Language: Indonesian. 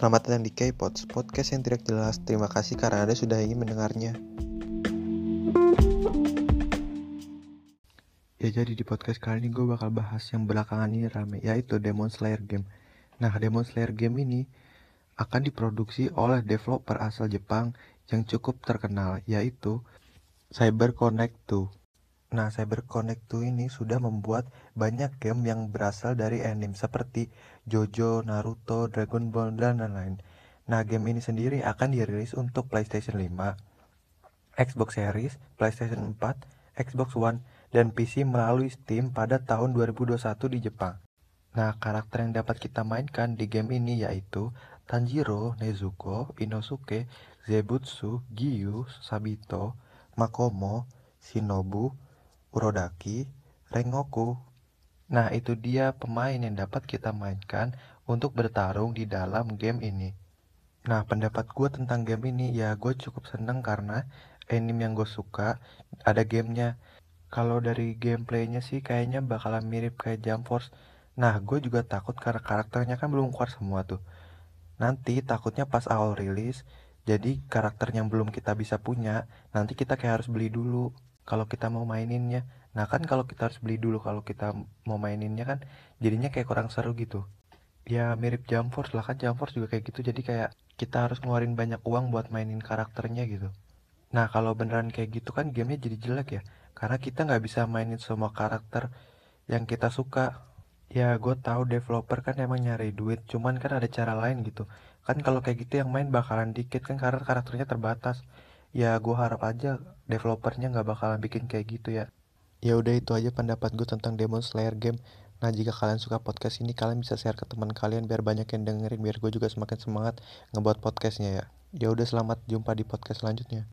Selamat datang di K-Pods, podcast yang tidak jelas. Terima kasih karena Anda sudah ingin mendengarnya. Ya jadi di podcast kali ini gue bakal bahas yang belakangan ini rame, yaitu Demon Slayer Game. Nah, Demon Slayer Game ini akan diproduksi oleh developer asal Jepang yang cukup terkenal, yaitu Cyber Connect 2. Nah, Cyber Connect 2 ini sudah membuat banyak game yang berasal dari anime seperti JoJo, Naruto, Dragon Ball, dan lain-lain. Nah, game ini sendiri akan dirilis untuk PlayStation 5, Xbox Series, PlayStation 4, Xbox One, dan PC melalui Steam pada tahun 2021 di Jepang. Nah, karakter yang dapat kita mainkan di game ini yaitu Tanjiro, Nezuko, Inosuke, Zebutsu, Giyu, Sabito, Makomo, Shinobu, Urodaki, Rengoku. Nah, itu dia pemain yang dapat kita mainkan untuk bertarung di dalam game ini. Nah, pendapat gue tentang game ini ya gue cukup seneng karena anime yang gue suka ada gamenya. Kalau dari gameplaynya sih kayaknya bakalan mirip kayak Jump Force. Nah, gue juga takut karena karakternya kan belum keluar semua tuh. Nanti takutnya pas awal rilis, jadi karakter yang belum kita bisa punya, nanti kita kayak harus beli dulu kalau kita mau maininnya. Nah kan kalau kita harus beli dulu kalau kita mau maininnya kan jadinya kayak kurang seru gitu. Ya mirip Jump Force lah kan Jump Force juga kayak gitu jadi kayak kita harus ngeluarin banyak uang buat mainin karakternya gitu. Nah kalau beneran kayak gitu kan gamenya jadi jelek ya karena kita nggak bisa mainin semua karakter yang kita suka Ya gue tahu developer kan emang nyari duit, cuman kan ada cara lain gitu. Kan kalau kayak gitu yang main bakalan dikit kan karena karakternya terbatas. Ya gue harap aja developernya nggak bakalan bikin kayak gitu ya. Ya udah itu aja pendapat gue tentang Demon Slayer game. Nah jika kalian suka podcast ini kalian bisa share ke teman kalian biar banyak yang dengerin biar gue juga semakin semangat ngebuat podcastnya ya. Ya udah selamat jumpa di podcast selanjutnya.